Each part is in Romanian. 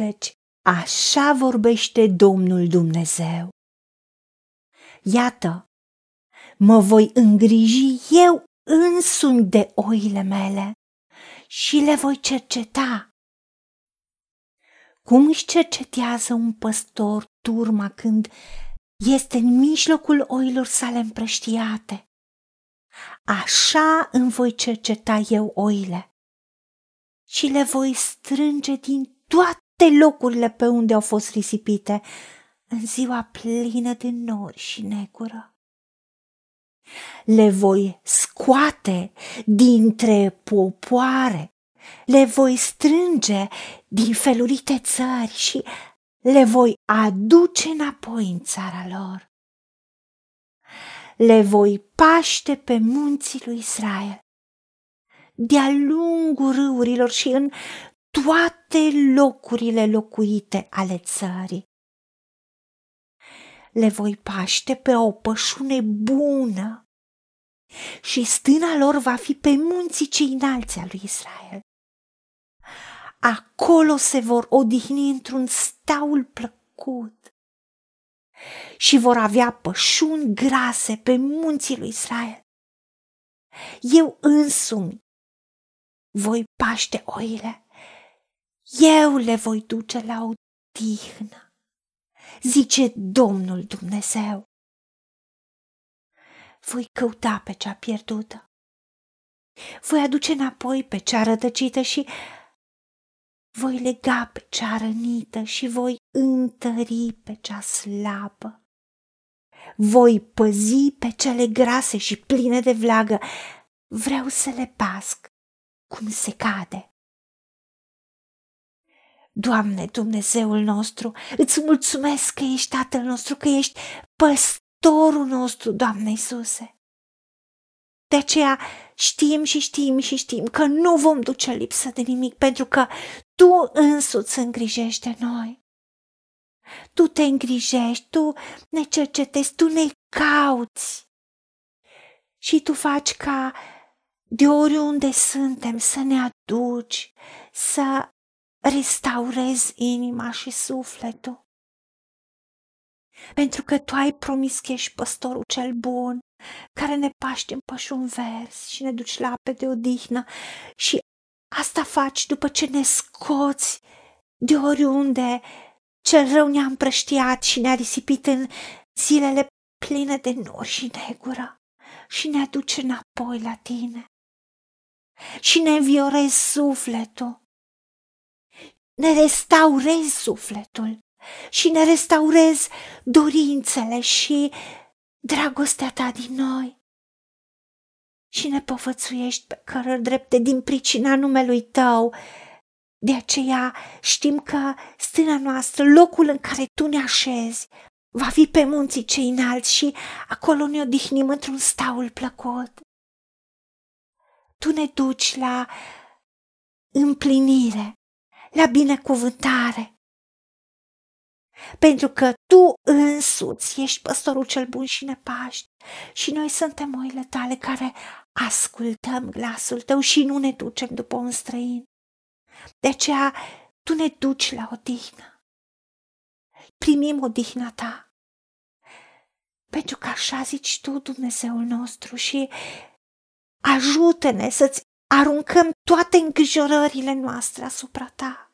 căci așa vorbește Domnul Dumnezeu. Iată, mă voi îngriji eu însumi de oile mele și le voi cerceta. Cum își cercetează un păstor turma când este în mijlocul oilor sale împrăștiate? Așa îmi voi cerceta eu oile și le voi strânge din toate locurile pe unde au fost risipite în ziua plină de nori și negură. Le voi scoate dintre popoare, le voi strânge din felurite țări și le voi aduce înapoi în țara lor. Le voi paște pe munții lui Israel, de-a lungul râurilor și în toate locurile locuite ale țării. Le voi paște pe o pășune bună și stâna lor va fi pe munții cei înalți al lui Israel. Acolo se vor odihni într-un staul plăcut și vor avea pășuni grase pe munții lui Israel. Eu însumi voi paște oile, eu le voi duce la o tihnă, zice Domnul Dumnezeu. Voi căuta pe cea pierdută, voi aduce înapoi pe cea rătăcită și voi lega pe cea rănită și voi întări pe cea slabă. Voi păzi pe cele grase și pline de vlagă, vreau să le pasc cum se cade. Doamne, Dumnezeul nostru, îți mulțumesc că ești Tatăl nostru, că ești păstorul nostru, Doamne Iisuse. De aceea știm și știm și știm că nu vom duce lipsă de nimic, pentru că Tu însuți îngrijești de noi. Tu te îngrijești, Tu ne cercetezi, Tu ne cauți și Tu faci ca de oriunde suntem să ne aduci, să restaurezi inima și sufletul. Pentru că Tu ai promis că ești păstorul cel bun, care ne paște în pășun vers și ne duci la ape de odihnă. Și asta faci după ce ne scoți de oriunde cel rău ne-a împrăștiat și ne-a risipit în zilele pline de nori și negură și ne aduce înapoi la tine. Și ne înviorezi sufletul, ne restaurezi sufletul și ne restaurezi dorințele și dragostea ta din noi și ne povățuiești pe cărări drepte din pricina numelui tău. De aceea știm că stâna noastră, locul în care tu ne așezi, va fi pe munții cei înalți și acolo ne odihnim într-un staul plăcut. Tu ne duci la împlinire, la binecuvântare, pentru că tu însuți ești păstorul cel bun și ne paști și noi suntem oile tale care ascultăm glasul tău și nu ne ducem după un străin. De aceea tu ne duci la odihnă. Primim odihna ta. Pentru că așa zici tu, Dumnezeul nostru, și ajută-ne să-ți aruncăm toate îngrijorările noastre asupra ta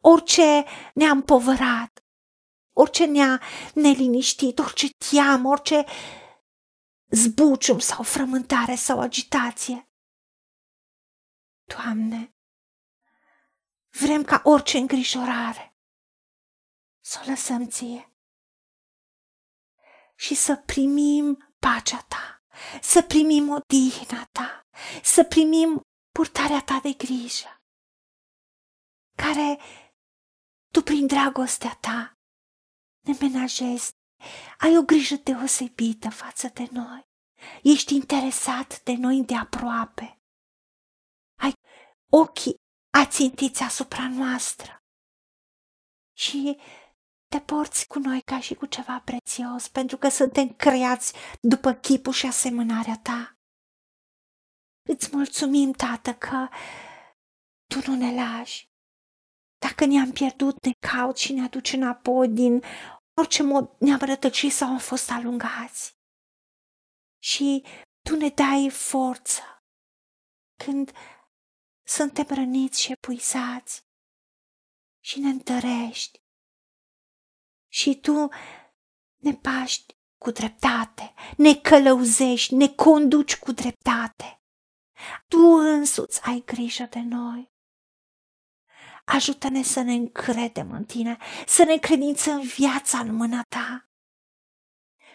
orice ne-a împovărat, orice ne-a neliniștit, orice teamă, orice zbucium sau frământare sau agitație. Doamne, vrem ca orice îngrijorare să o lăsăm ție și să primim pacea ta, să primim odihna ta, să primim purtarea ta de grijă, care tu, prin dragostea ta, ne menajezi, ai o grijă deosebită față de noi. Ești interesat de noi de aproape. Ai ochii ațintiți asupra noastră. Și te porți cu noi ca și cu ceva prețios, pentru că suntem creați după chipul și asemănarea ta. Îți mulțumim, Tată, că tu nu ne lași, Dacă ne-am pierdut, ne caut și ne aduce înapoi din orice mod ne-am rătăcit sau am fost alungați. Și tu ne dai forță când suntem răniți și epuizați și ne întărești. Și tu ne paști cu dreptate, ne călăuzești, ne conduci cu dreptate. Tu însuți ai grijă de noi. Ajută-ne să ne încredem în tine, să ne credințăm viața în mâna ta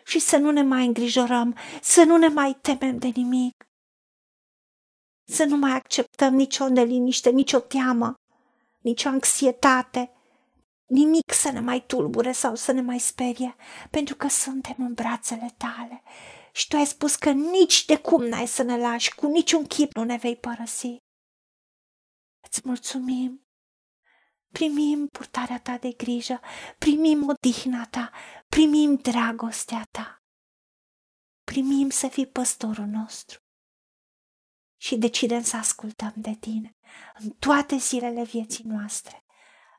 și să nu ne mai îngrijorăm, să nu ne mai temem de nimic, să nu mai acceptăm nicio neliniște, nicio teamă, nicio anxietate, nimic să ne mai tulbure sau să ne mai sperie, pentru că suntem în brațele tale și tu ai spus că nici de cum n-ai să ne lași, cu niciun chip nu ne vei părăsi. Îți mulțumim primim purtarea ta de grijă, primim odihna ta, primim dragostea ta, primim să fii păstorul nostru și decidem să ascultăm de tine în toate zilele vieții noastre.